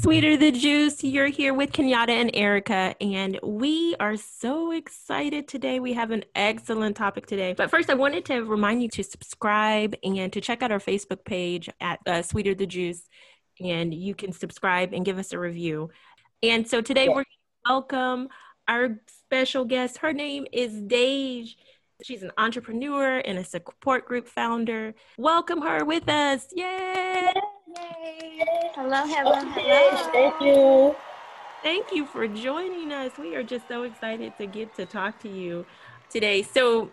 Sweeter the Juice. You're here with Kenyatta and Erica, and we are so excited today. We have an excellent topic today. But first, I wanted to remind you to subscribe and to check out our Facebook page at uh, Sweeter the Juice, and you can subscribe and give us a review. And so today, yeah. we're welcome our special guest. Her name is Dage. She's an entrepreneur and a support group founder. Welcome her with us. Yay! Yay! Hello, hello, hello. Thank you. Thank you for joining us. We are just so excited to get to talk to you today. So,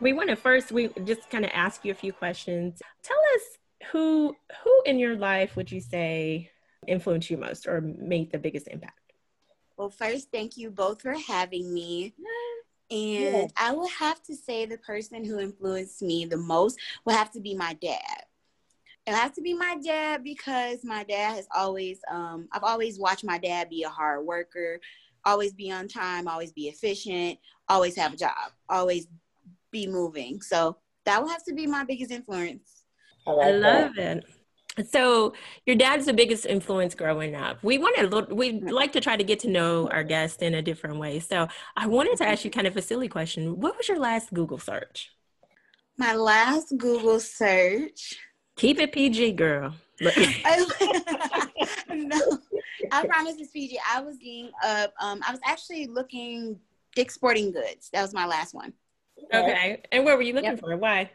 we want to first we just kind of ask you a few questions. Tell us who who in your life would you say influenced you most or made the biggest impact? Well, first, thank you both for having me. And yeah. I will have to say the person who influenced me the most will have to be my dad. It has to be my dad because my dad has always, um, I've always watched my dad be a hard worker, always be on time, always be efficient, always have a job, always be moving. So that will have to be my biggest influence. I, like I love that. it. So your dad's the biggest influence growing up. We want to look, we like to try to get to know our guest in a different way. So I wanted to ask you kind of a silly question. What was your last Google search? My last Google search Keep it PG, girl. no, I promise it's PG. I was getting up. Um, I was actually looking Dick Sporting Goods. That was my last one. Okay. And where were you looking yep. for? Why?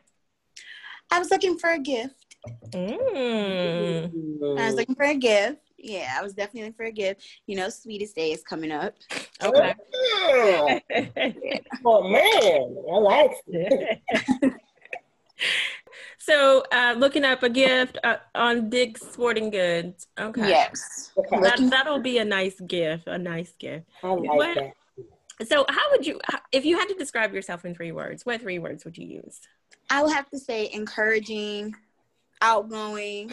I was looking for a gift. Mm. I was looking for a gift. Yeah, I was definitely looking for a gift. You know, Sweetest Day is coming up. Okay. oh man, I like it. So, uh, looking up a gift uh, on Dick's Sporting Goods. Okay. Yes. Okay. That, that'll be a nice gift. A nice gift. I like what, that. So, how would you, if you had to describe yourself in three words, what three words would you use? I would have to say encouraging, outgoing,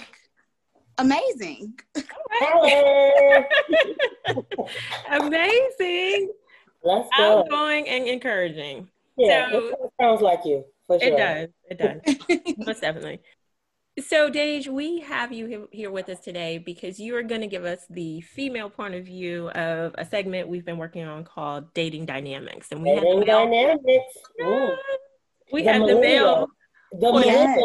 amazing. amazing. Let's go. Outgoing and encouraging. Yeah, so, it sounds like you. Sure. It does. It does. Most definitely. So, Dage, we have you here with us today because you are going to give us the female point of view of a segment we've been working on called Dating Dynamics. And we Dating have Dynamics. We the have the male. The yes.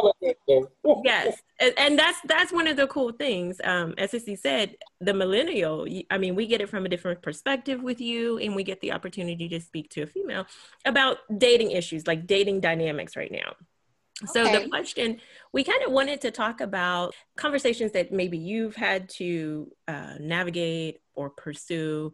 yes, and that's that's one of the cool things. Um, as Sissy said, the millennial. I mean, we get it from a different perspective with you, and we get the opportunity to speak to a female about dating issues, like dating dynamics right now. So okay. the question we kind of wanted to talk about conversations that maybe you've had to uh, navigate or pursue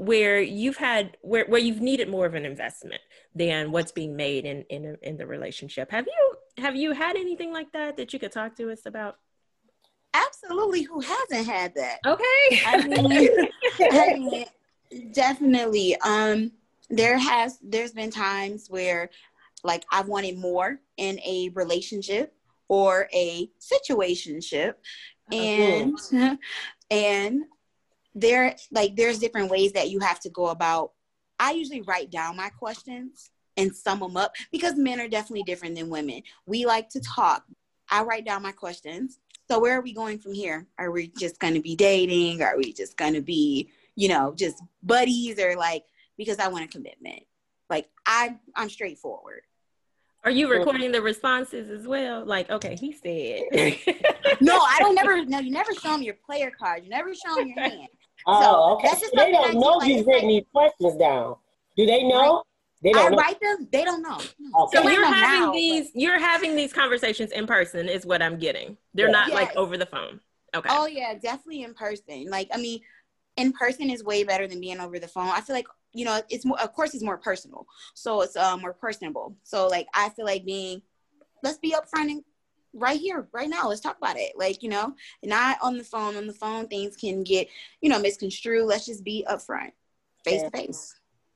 where you've had where, where you've needed more of an investment than what's being made in in in the relationship. Have you have you had anything like that that you could talk to us about? Absolutely. Who hasn't had that? Okay. I mean, I mean definitely. Um, there has there's been times where like i've wanted more in a relationship or a situationship, oh, and cool. and there like there's different ways that you have to go about. I usually write down my questions and sum them up because men are definitely different than women. We like to talk. I write down my questions. So where are we going from here? Are we just going to be dating? Are we just going to be, you know, just buddies or like because I want a commitment? Like I I'm straightforward. Are you recording the responses as well? Like, okay, he said. no, I don't never. No, you never show them your player card. You never show them your hand. Oh, so okay. That's just they don't know you've written these questions down. Do they know? They don't I know. write them. They don't know. Okay. So you're having now, these. But... You're having these conversations in person, is what I'm getting. They're yeah. not yes. like over the phone. Okay. Oh yeah, definitely in person. Like I mean, in person is way better than being over the phone. I feel like you know it's more. Of course, it's more personal, so it's um more personable. So like I feel like being, let's be upfront and right here, right now. Let's talk about it. Like, you know, not on the phone. On the phone, things can get, you know, misconstrued. Let's just be upfront, face to face.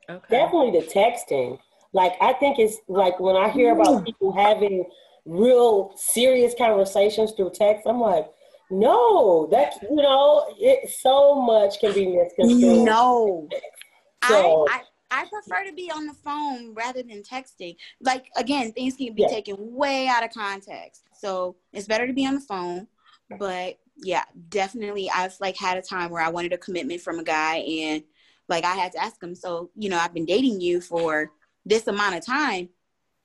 Okay. Definitely the texting. Like, I think it's like when I hear about people having real serious conversations through text, I'm like, no, that, you know, it so much can be misconstrued. No. So, I, I I prefer to be on the phone rather than texting. Like again, things can be yeah. taken way out of context. So it's better to be on the phone. But yeah, definitely. I've like had a time where I wanted a commitment from a guy, and like I had to ask him. So you know, I've been dating you for this amount of time.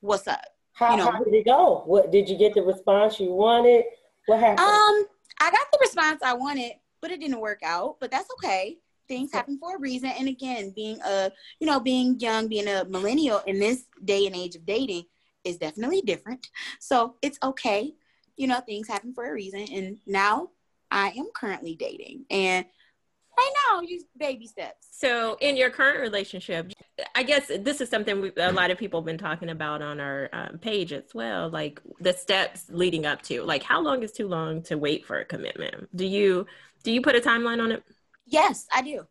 What's up? How, you know, how did it go? What did you get the response you wanted? What happened? Um, I got the response I wanted, but it didn't work out. But that's okay. Things happen for a reason. And again, being a you know being young, being a millennial in this day and age of dating is definitely different. So it's okay. You know, things happen for a reason. And now I am currently dating, and right now, use baby steps. So, in your current relationship, I guess this is something we, a lot of people have been talking about on our um, page as well. Like the steps leading up to, like how long is too long to wait for a commitment? Do you do you put a timeline on it? Yes, I do.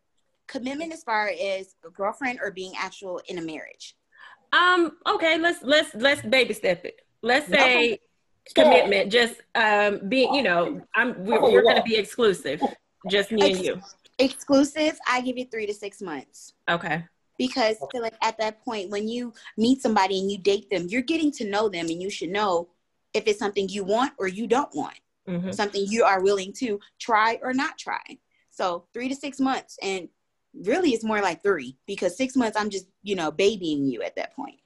Commitment as far as a girlfriend or being actual in a marriage. Um. Okay. Let's let's let's baby step it. Let's say okay. commitment. Just um. Being you know, I'm we're, we're going to be exclusive. Just me and you. Exclusive. I give you three to six months. Okay because I feel like at that point when you meet somebody and you date them, you're getting to know them and you should know if it's something you want or you don't want. Mm-hmm. Something you are willing to try or not try. So three to six months. And really it's more like three because six months I'm just, you know, babying you at that point.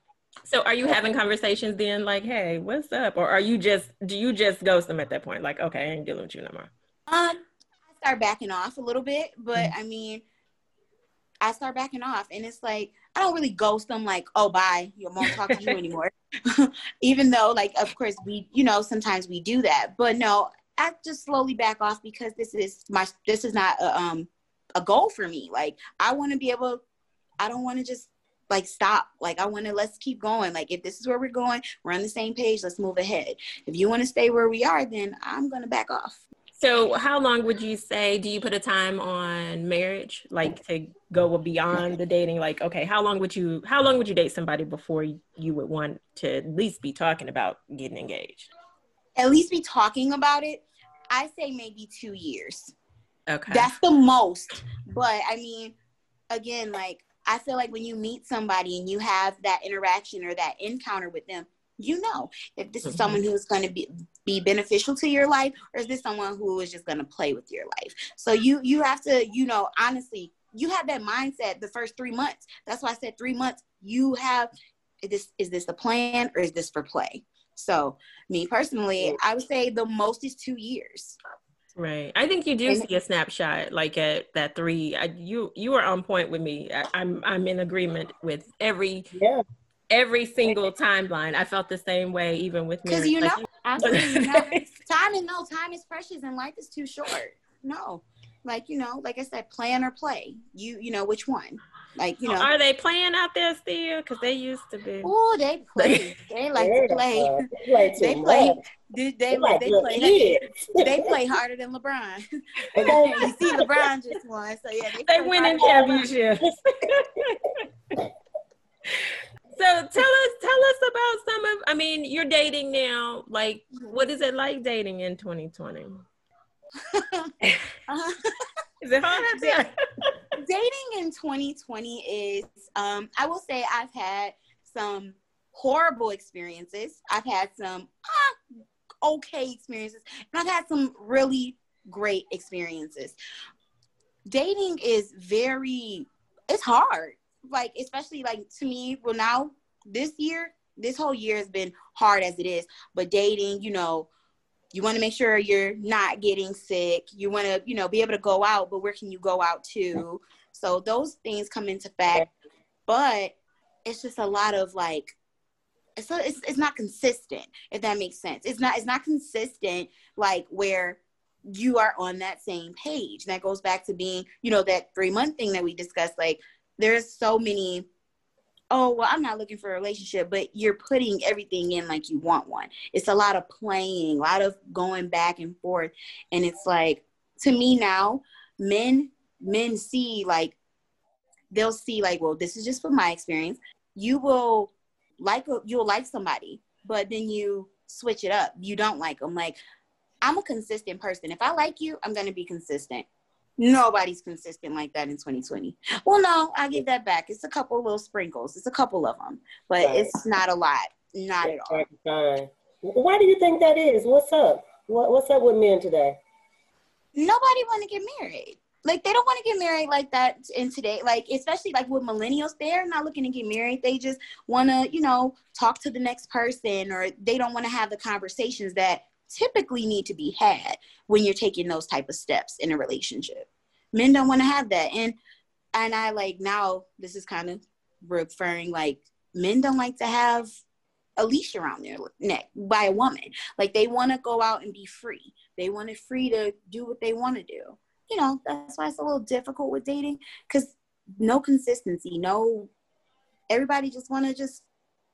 So are you having conversations then like, hey, what's up? Or are you just do you just ghost them at that point? Like, okay, I ain't dealing with you no more. Um, I start backing off a little bit, but mm-hmm. I mean, I start backing off. And it's like, I don't really ghost them like, oh, bye, you won't talk to you anymore. Even though, like, of course, we, you know, sometimes we do that. But no, I just slowly back off because this is my, this is not a, um, a goal for me. Like, I want to be able, I don't want to just like stop. Like, I want to, let's keep going. Like, if this is where we're going, we're on the same page, let's move ahead. If you want to stay where we are, then I'm going to back off. So, how long would you say? Do you put a time on marriage, like to go beyond the dating? Like, okay, how long would you? How long would you date somebody before you would want to at least be talking about getting engaged? At least be talking about it. I say maybe two years. Okay, that's the most. But I mean, again, like I feel like when you meet somebody and you have that interaction or that encounter with them, you know if this is mm-hmm. someone who's going to be be beneficial to your life or is this someone who is just going to play with your life so you you have to you know honestly you have that mindset the first three months that's why i said three months you have is this is this the plan or is this for play so me personally i would say the most is two years Right. I think you do and, see a snapshot like at that three. I, you you are on point with me. I, I'm I'm in agreement with every yeah every single timeline. I felt the same way even with me. Because you know, absolutely you know, time is no time is precious and life is too short. No, like you know, like I said, plan or play. You you know which one. Like you know, are they playing out there still? Because they used to be. Oh, they play. they like to play. they play. They, they, like they, play. they play harder than LeBron. you see, LeBron just won, so yeah, they, they win in championships. So tell us, tell us about some of. I mean, you're dating now. Like, what is it like dating in 2020? uh, is it hard out there? Dating in 2020 is. Um, I will say I've had some horrible experiences. I've had some uh, okay experiences, and I've had some really great experiences. Dating is very. It's hard like especially like to me well now this year this whole year has been hard as it is but dating you know you want to make sure you're not getting sick. You want to you know be able to go out but where can you go out to? So those things come into fact. But it's just a lot of like it's, it's it's not consistent if that makes sense. It's not it's not consistent like where you are on that same page. And that goes back to being you know that three month thing that we discussed like there's so many oh well i'm not looking for a relationship but you're putting everything in like you want one. It's a lot of playing a lot of going back and forth. And it's like to me now men men see like they'll see like well this is just from my experience. You will like you'll like somebody but then you switch it up. You don't like them like i'm a consistent person. If i like you i'm going to be consistent Nobody's consistent like that in 2020. Well, no, I give that back. It's a couple little sprinkles. It's a couple of them, but right. it's not a lot. Not at all. Why do you think that is? What's up? What, what's up with men today? nobody want to get married like they don't want to get married like that in today like especially like with millennials they're not looking to get married they just want to you know talk to the next person or they don't want to have the conversations that typically need to be had when you're taking those type of steps in a relationship men don't want to have that and and i like now this is kind of referring like men don't like to have a leash around their neck by a woman like they want to go out and be free they want it free to do what they want to do you know, that's why it's a little difficult with dating because no consistency, no, everybody just want to just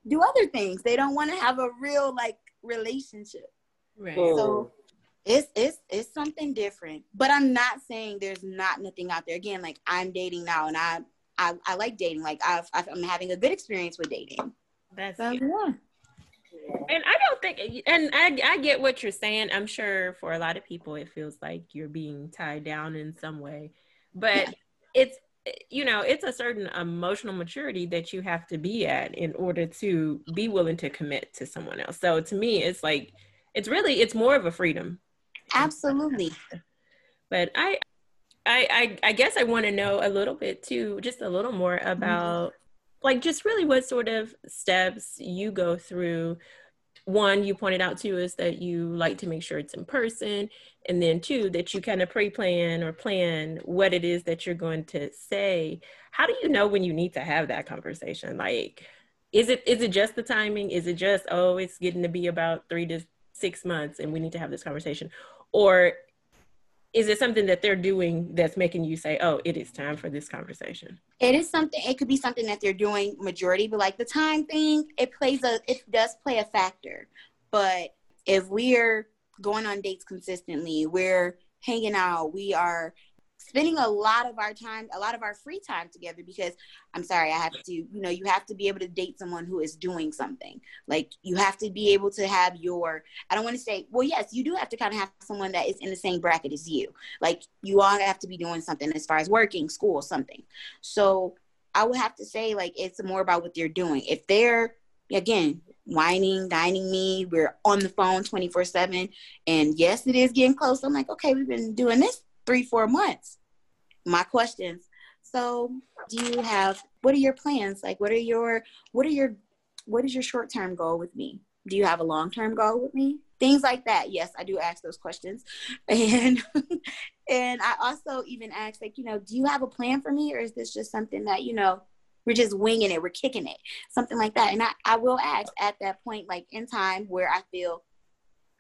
do other things. They don't want to have a real like relationship. Right. So oh. it's it's it's something different. But I'm not saying there's not nothing out there. Again, like I'm dating now, and I I, I like dating. Like I've, i am having a good experience with dating. That's so, yeah. And I don't think, and I, I get what you're saying. I'm sure for a lot of people, it feels like you're being tied down in some way, but yeah. it's, you know, it's a certain emotional maturity that you have to be at in order to be willing to commit to someone else. So to me, it's like, it's really, it's more of a freedom. Absolutely. But I, I, I, I guess I want to know a little bit too, just a little more about like just really what sort of steps you go through. One you pointed out too is that you like to make sure it's in person. And then two that you kind of pre-plan or plan what it is that you're going to say. How do you know when you need to have that conversation? Like is it is it just the timing? Is it just oh it's getting to be about three to six months and we need to have this conversation? Or is it something that they're doing that's making you say oh it is time for this conversation it is something it could be something that they're doing majority but like the time thing it plays a it does play a factor. But if we're going on dates consistently we're hanging out we are spending a lot of our time, a lot of our free time together because I'm sorry, I have to, you know, you have to be able to date someone who is doing something. Like you have to be able to have your, I don't want to say, well, yes, you do have to kind of have someone that is in the same bracket as you. Like you all have to be doing something as far as working, school, something. So I would have to say, like, it's more about what they're doing. If they're, again, whining, dining me, we're on the phone 24 7. And yes, it is getting close. I'm like, okay, we've been doing this three, four months my questions. So, do you have what are your plans? Like what are your what are your what is your short-term goal with me? Do you have a long-term goal with me? Things like that. Yes, I do ask those questions. And and I also even ask like, you know, do you have a plan for me or is this just something that, you know, we're just winging it, we're kicking it, something like that. And I, I will ask at that point, like in time where I feel,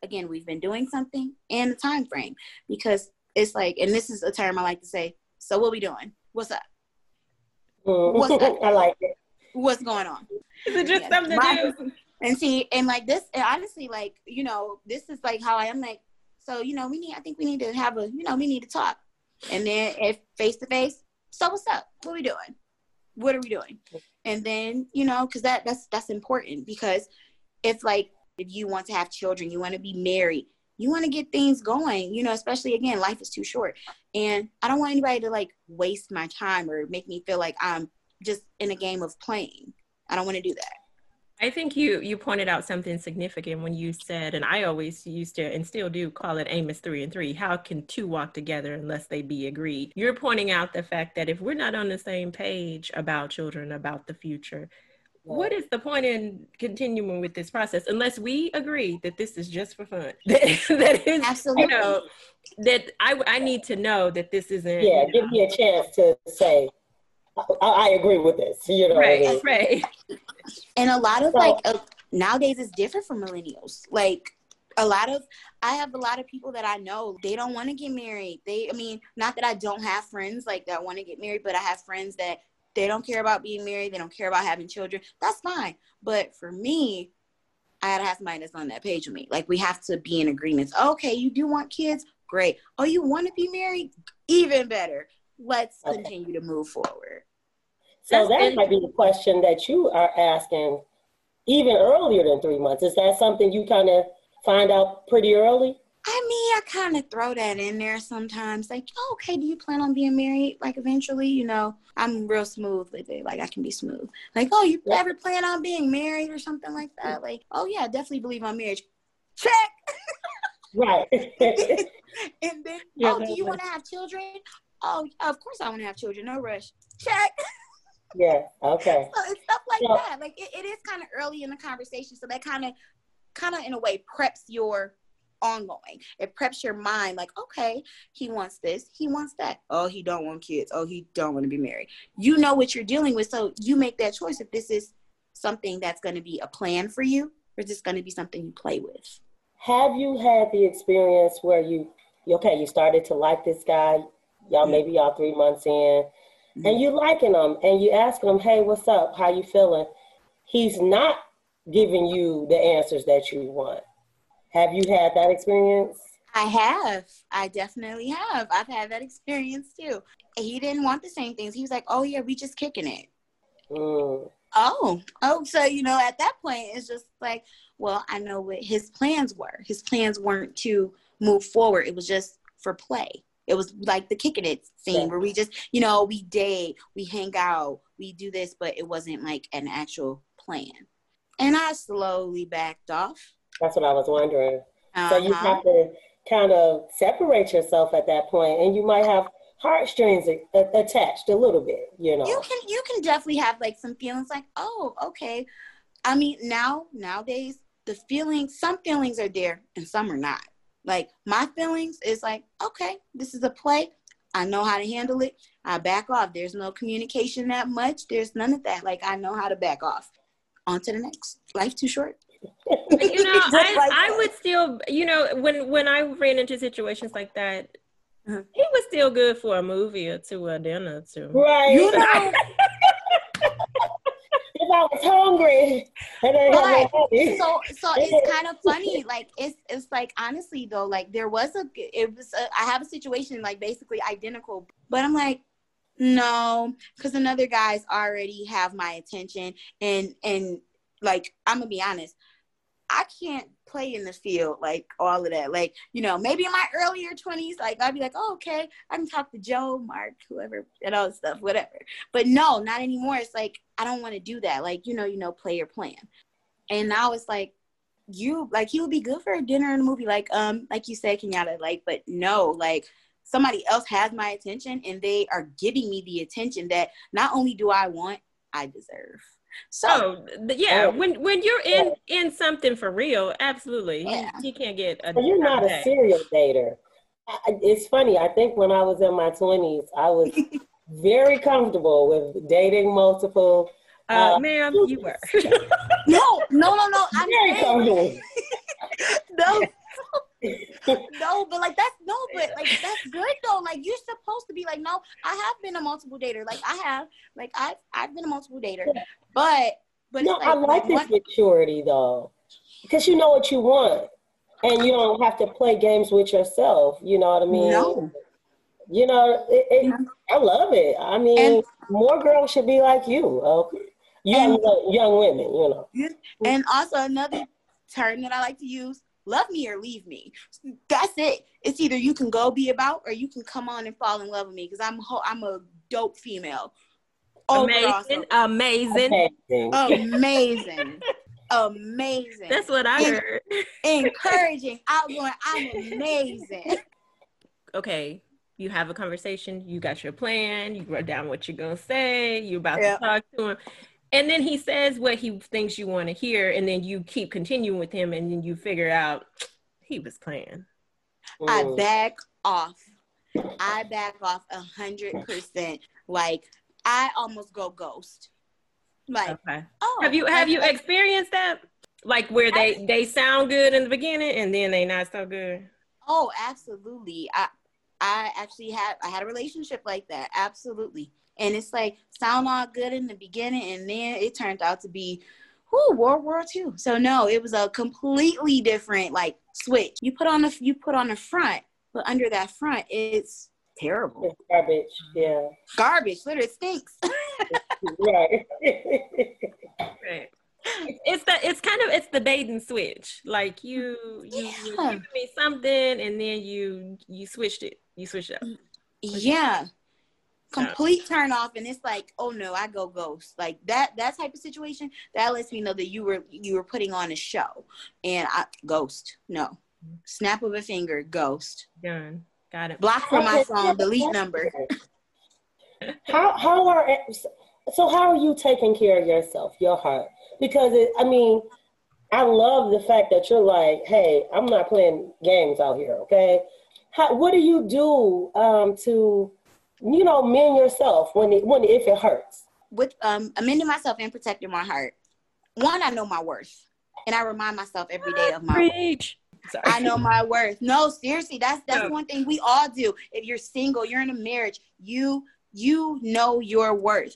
again, we've been doing something and the time frame because it's like, and this is a term I like to say, so what we doing? What's up? What's up? Mm. I like it. What's going on? Is it just yeah. something to do? And see, and like this, and honestly, like you know, this is like how I am. Like, so you know, we need. I think we need to have a. You know, we need to talk. And then if face to face, so what's up? What are we doing? What are we doing? And then you know, because that that's that's important because if like if you want to have children, you want to be married, you want to get things going, you know, especially again, life is too short. And I don't want anybody to like waste my time or make me feel like I'm just in a game of playing. I don't want to do that. I think you you pointed out something significant when you said, and I always used to and still do call it Amos three and three. How can two walk together unless they be agreed? You're pointing out the fact that if we're not on the same page about children, about the future, what is the point in continuing with this process unless we agree that this is just for fun? that is, Absolutely. you know, that I, I need to know that this isn't. Yeah, give me a chance to say, I, I agree with this. You know, right, I mean? right. And a lot of so, like uh, nowadays is different for millennials. Like a lot of I have a lot of people that I know they don't want to get married. They I mean, not that I don't have friends like that want to get married, but I have friends that they don't care about being married. They don't care about having children. That's fine. But for me, I gotta have somebody that's on that page with me. Like we have to be in agreements. Okay, you do want kids? Great. Oh, you want to be married? Even better. Let's okay. continue to move forward. So that might be the question that you are asking even earlier than three months. Is that something you kind of find out pretty early? I mean, I kind of throw that in there sometimes. Like, oh, okay, do you plan on being married? Like, eventually, you know, I'm real smooth with it. Like, I can be smooth. Like, oh, you ever plan on being married or something like that? Mm. Like, oh yeah, definitely believe on marriage. Check. right. and then, yeah, oh, do you want to have children? Oh, of course I want to have children. No rush. Check. Yeah. Okay. so it's stuff like that. Like it, it is kind of early in the conversation, so that kind of, kind of in a way preps your ongoing. It preps your mind like, okay, he wants this, he wants that. Oh, he don't want kids. Oh, he don't want to be married. You know what you're dealing with, so you make that choice if this is something that's going to be a plan for you or is this going to be something you play with. Have you had the experience where you okay, you started to like this guy, y'all mm-hmm. maybe y'all 3 months in mm-hmm. and you liking him and you asking him, "Hey, what's up? How you feeling?" He's not giving you the answers that you want have you had that experience? I have. I definitely have. I've had that experience too. He didn't want the same things. He was like, "Oh yeah, we just kicking it." Mm. Oh, oh, so you know, at that point, it's just like, well, I know what his plans were. His plans weren't to move forward. It was just for play. It was like the kicking it scene yeah. where we just, you know, we date, we hang out, we do this, but it wasn't like an actual plan. And I slowly backed off that's what I was wondering. Uh-huh. So you uh-huh. have to kind of separate yourself at that point, and you might have heartstrings attached a little bit. You know, you can you can definitely have like some feelings like, oh, okay. I mean, now nowadays the feelings, some feelings are there and some are not. Like my feelings is like, okay, this is a play. I know how to handle it. I back off. There's no communication that much. There's none of that. Like I know how to back off. On to the next. Life too short you know, I, like I would still, you know, when when I ran into situations like that, uh-huh. it was still good for a movie or two, a dinner or two. Right. You know. if I was hungry, but, so so it's kind of funny. Like it's it's like honestly though, like there was a it was a, I have a situation like basically identical, but I'm like no, because another guys already have my attention and and like I'm gonna be honest, I can't play in the field like all of that. Like, you know, maybe in my earlier 20s, like I'd be like, oh, okay, I can talk to Joe, Mark, whoever, and all that stuff, whatever. But no, not anymore. It's like, I don't want to do that. Like, you know, you know, play your plan. And now it's like, you like he would be good for a dinner and a movie, like um, like you said, Kenyatta, like, but no, like somebody else has my attention and they are giving me the attention that not only do I want, I deserve. So oh, yeah, uh, when when you're in in something for real, absolutely, yeah. you, you can't get. A you're not a serial dater. It's funny. I think when I was in my twenties, I was very comfortable with dating multiple. Uh, uh, ma'am, you were. no, no, no, no. I'm very comfortable. no, no, but like that's no, but like that's good though. Like you're supposed to be like, no, I have been a multiple dater. Like I have, like I've I've been a multiple dater. But but no, like, I like this what, maturity though, because you know what you want, and you don't have to play games with yourself. You know what I mean? No. You know, it, it, I love it. I mean, and, more girls should be like you. Oh, okay? Young and, young women, you know. And also another term that I like to use love me or leave me. That's it. It's either you can go be about or you can come on and fall in love with me because I'm ho- I'm a dope female. Amazing, amazing, amazing, amazing, amazing. That's what I heard. Encouraging, outgoing. I'm amazing. Okay, you have a conversation. You got your plan. You wrote down what you're gonna say. You're about yep. to talk to him and then he says what he thinks you want to hear and then you keep continuing with him and then you figure out he was playing i mm. back off i back off a hundred percent like i almost go ghost like okay. oh have you have you experienced that like where they I, they sound good in the beginning and then they not so good oh absolutely i i actually had i had a relationship like that absolutely and it's like sound all good in the beginning, and then it turned out to be whoo, World War II. So no, it was a completely different like switch. You put on the you put on a front, but under that front, it's terrible. It's garbage. Yeah. Garbage. Literally, stinks. right. right. It's the it's kind of it's the bait and switch. Like you you, yeah. you giving me something and then you you switched it. You switched it up. Yeah complete turn off and it's like oh no i go ghost like that that type of situation that lets me know that you were you were putting on a show and i ghost no snap of a finger, ghost. Done. Got it. Block from my phone, delete number. how how are so how are you taking care of yourself, your heart? Because it, I mean, I love the fact that you're like, hey, I'm not playing games out here, okay? How, what do you do um, to, you know, mend yourself when it, when if it hurts? With um, amending myself and protecting my heart. One, I know my worth, and I remind myself every day of my Preach. Sorry. I know my worth. No, seriously, that's that's no. one thing we all do. If you're single, you're in a marriage, you you know your worth.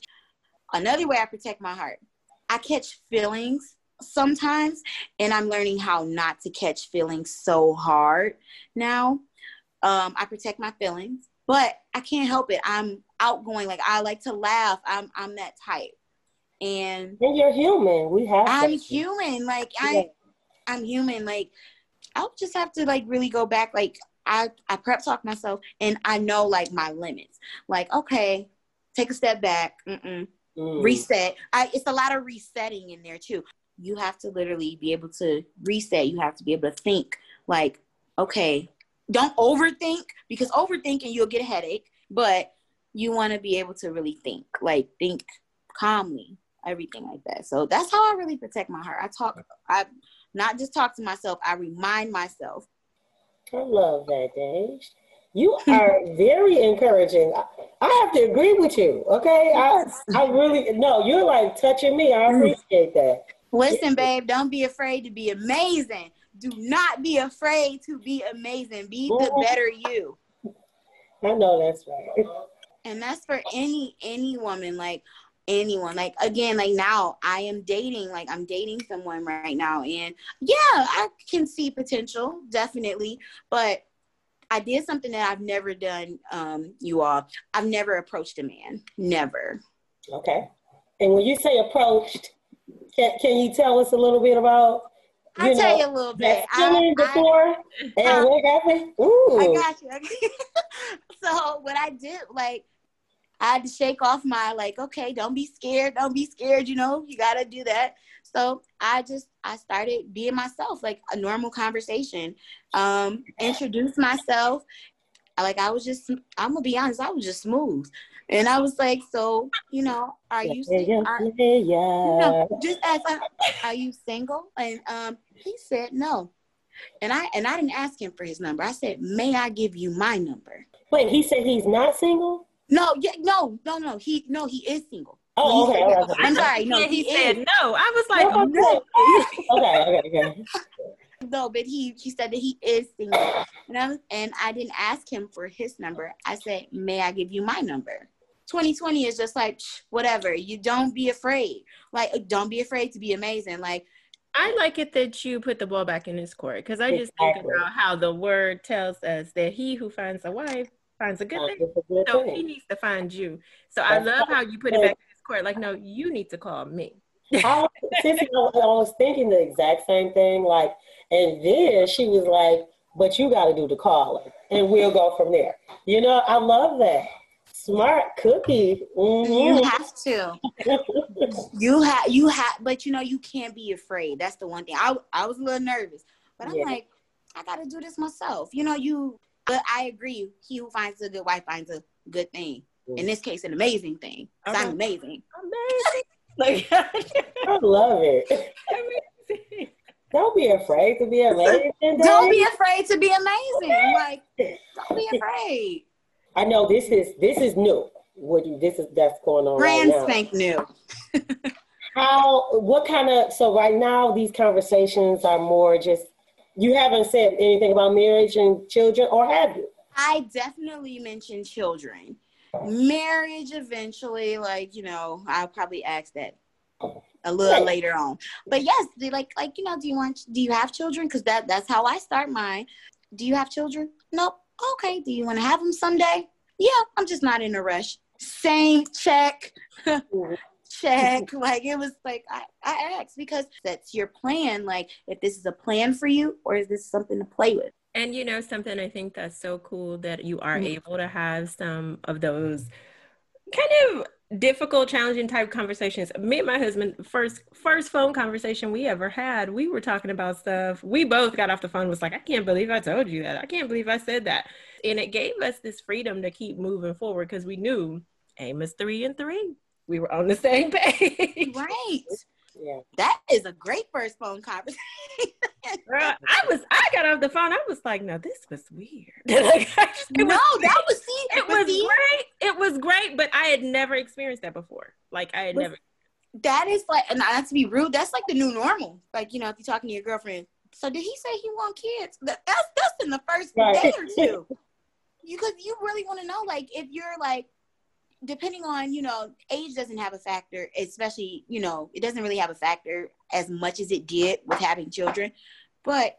Another way I protect my heart, I catch feelings sometimes, and I'm learning how not to catch feelings so hard now. Um, I protect my feelings, but I can't help it. I'm outgoing. Like I like to laugh. I'm I'm that type. And, and you're human. We have. I'm human. Like yeah. I, I'm human. Like I'll just have to like really go back. Like I I prep talk myself, and I know like my limits. Like okay, take a step back. Mm-mm. Mm. Reset. I, it's a lot of resetting in there too. You have to literally be able to reset. You have to be able to think like, okay, don't overthink because overthinking you'll get a headache, but you want to be able to really think, like think calmly, everything like that. So that's how I really protect my heart. I talk, I not just talk to myself, I remind myself. I love that, Dave. You are very encouraging. I have to agree with you. Okay, I, I really no. You're like touching me. I mm. appreciate that. Listen, babe, don't be afraid to be amazing. Do not be afraid to be amazing. Be the better you. I know that's right. And that's for any any woman, like anyone. Like again, like now I am dating, like I'm dating someone right now, and yeah, I can see potential, definitely. But I did something that I've never done, um, you all. I've never approached a man. Never. Okay. And when you say approached, can, can you tell us a little bit about I'll know, tell you a little bit. I, before I, and um, what happened? Ooh. I got you. so what I did, like, I had to shake off my like, okay, don't be scared, don't be scared. You know, you gotta do that. So I just I started being myself, like a normal conversation. Um, introduced myself. Like I was just, I'm gonna be honest, I was just smooth. And I was like, so, you know, are you single? Are, you know, just as are you single? And um, he said no. And I and I didn't ask him for his number. I said, may I give you my number? Wait, he said he's not single? No, yeah, no, no, no. He no, he is single. Oh, okay. okay. I'm sorry. No, he, he said no. I was like, no. no. okay, okay, okay. No, but he he said that he is single, and I, and I didn't ask him for his number. I said, "May I give you my number?" 2020 is just like whatever. You don't be afraid. Like, don't be afraid to be amazing. Like, I like it that you put the ball back in his court because I just exactly. think about how the word tells us that he who finds a wife finds a good thing. A good so thing. he needs to find you. So That's I love how you put it back in his court. Like, no, you need to call me. I, I was thinking the exact same thing. Like, and then she was like, "But you got to do the calling, and we'll go from there." You know, I love that. Smart cookie. Mm-hmm. You have to. you have. You have. But you know, you can't be afraid. That's the one thing. I I was a little nervous, but I'm yeah. like, I got to do this myself. You know, you but I agree. He who finds a good wife finds a good thing. Mm. In this case, an amazing thing. I'm amazing. Amazing. like, I love it. Amazing. Don't be afraid to be amazing. Don't be afraid to be amazing. Like, don't be afraid. I know this is this is new. What you this is that's going on. Brand right spank new. How? What kind of? So right now, these conversations are more just you haven't said anything about marriage and children, or have you? I definitely mentioned children. Marriage eventually, like, you know, I'll probably ask that a little right. later on. But yes, like like, you know, do you want do you have children? Because that that's how I start mine. Do you have children? Nope. Okay. Do you want to have them someday? Yeah, I'm just not in a rush. Same check. Check. like it was like I, I asked because that's your plan. Like if this is a plan for you or is this something to play with? And you know something I think that's so cool that you are mm-hmm. able to have some of those kind of difficult, challenging type conversations. Me and my husband, first first phone conversation we ever had, we were talking about stuff. We both got off the phone was like, I can't believe I told you that. I can't believe I said that. And it gave us this freedom to keep moving forward because we knew Amos three and three. We were on the same page. Right. Yeah. That is a great first phone conversation. I was I got off the phone. I was like, no, this was weird. like, no, was, that was see, it was see, great. It was great, but I had never experienced that before. Like I had never that is like and not to be rude, that's like the new normal. Like, you know, if you're talking to your girlfriend, so did he say he want kids? That, that's that's in the first right. day or two. Because you really want to know, like, if you're like depending on you know age doesn't have a factor especially you know it doesn't really have a factor as much as it did with having children. But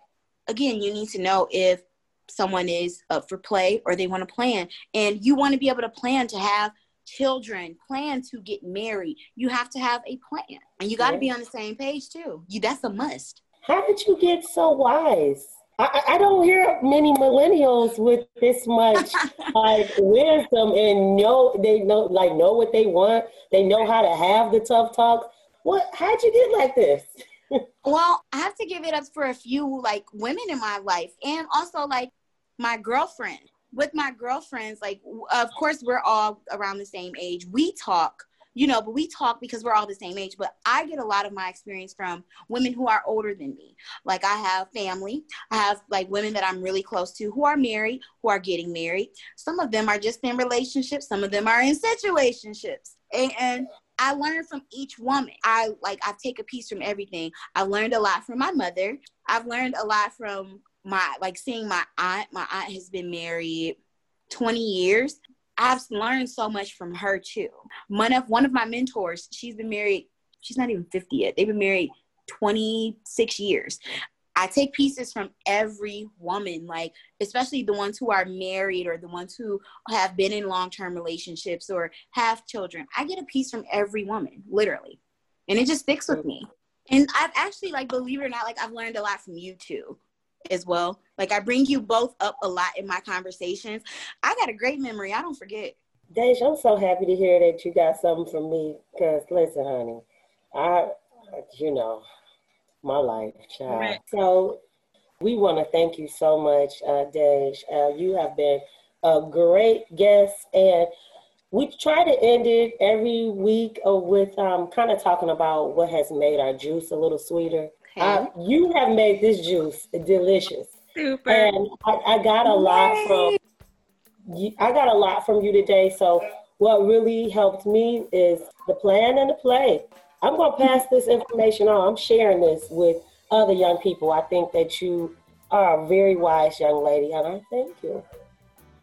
again you need to know if someone is up for play or they want to plan. And you want to be able to plan to have children plan to get married. You have to have a plan. And you got to be on the same page too. You that's a must. How did you get so wise I, I, don't hear many millennials with this much like wisdom and know they know like know what they want. They know how to have the tough talk. What? How'd you get like this? well, I have to give it up for a few like women in my life, and also like my girlfriend. With my girlfriends, like of course we're all around the same age. We talk you know, but we talk because we're all the same age. But I get a lot of my experience from women who are older than me. Like I have family, I have like women that I'm really close to who are married, who are getting married. Some of them are just in relationships, some of them are in situationships. And, and I learned from each woman. I like I take a piece from everything. I learned a lot from my mother. I've learned a lot from my like seeing my aunt. My aunt has been married 20 years I've learned so much from her too. One of one of my mentors, she's been married, she's not even 50 yet. They've been married 26 years. I take pieces from every woman, like especially the ones who are married or the ones who have been in long-term relationships or have children. I get a piece from every woman, literally. And it just sticks with me. And I've actually like believe it or not, like I've learned a lot from you too as well. Like I bring you both up a lot in my conversations. I got a great memory. I don't forget. Dej, I'm so happy to hear that you got something from me. Cause listen, honey, I, you know, my life, child. Right. So we want to thank you so much, uh, Dej. Uh, you have been a great guest, and we try to end it every week with um, kind of talking about what has made our juice a little sweeter. Uh, you have made this juice delicious. Super. And I, I got a lot from you, I got a lot from you today. So what really helped me is the plan and the play. I'm gonna pass this information on. I'm sharing this with other young people. I think that you are a very wise young lady, and I thank you.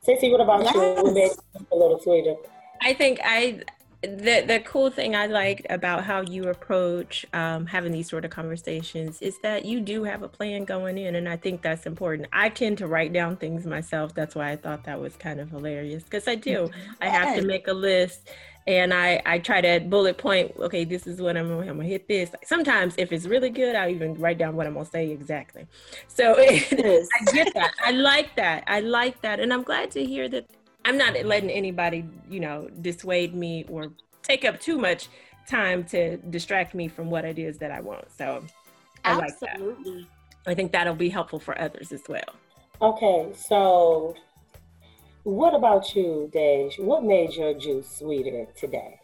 Cissy, what about yes. you? We made a little sweeter. I think I the the cool thing I like about how you approach um, having these sort of conversations is that you do have a plan going in, and I think that's important. I tend to write down things myself. That's why I thought that was kind of hilarious because I do. I have to make a list, and I I try to bullet point. Okay, this is what I'm, I'm gonna hit this. Sometimes if it's really good, I'll even write down what I'm gonna say exactly. So I get that. I like that. I like that, and I'm glad to hear that I'm not letting anybody, you know, dissuade me or take up too much time to distract me from what it is that I want. So I Absolutely. like that. I think that'll be helpful for others as well. Okay, so what about you, Dej? What made your juice sweeter today?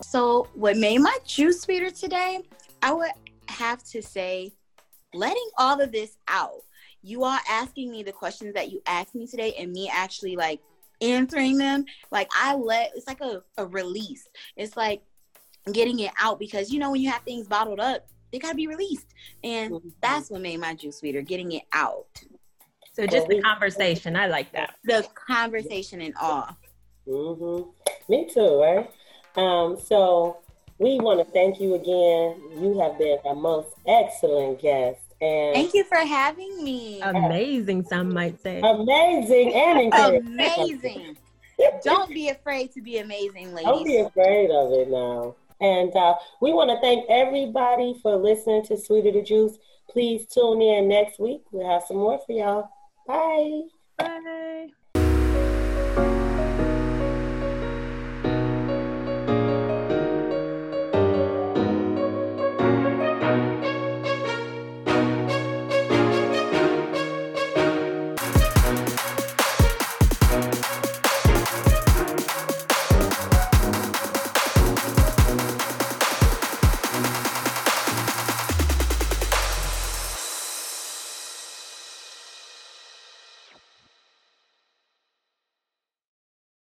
So, what made my juice sweeter today? I would have to say letting all of this out. You are asking me the questions that you asked me today, and me actually like answering them, like I let it's like a, a release. It's like getting it out because you know when you have things bottled up, they gotta be released. And mm-hmm. that's what made my juice sweeter, getting it out. So just the conversation. I like that. The conversation and all. Mm-hmm. Me too, right? Um, so we want to thank you again. You have been a most excellent guest. And Thank you for having me. Amazing, some might say. Amazing and incredible. amazing. Don't be afraid to be amazing, ladies. Don't be afraid of it now. And uh, we want to thank everybody for listening to Sweeter the Juice. Please tune in next week. We'll have some more for y'all. Bye. Bye.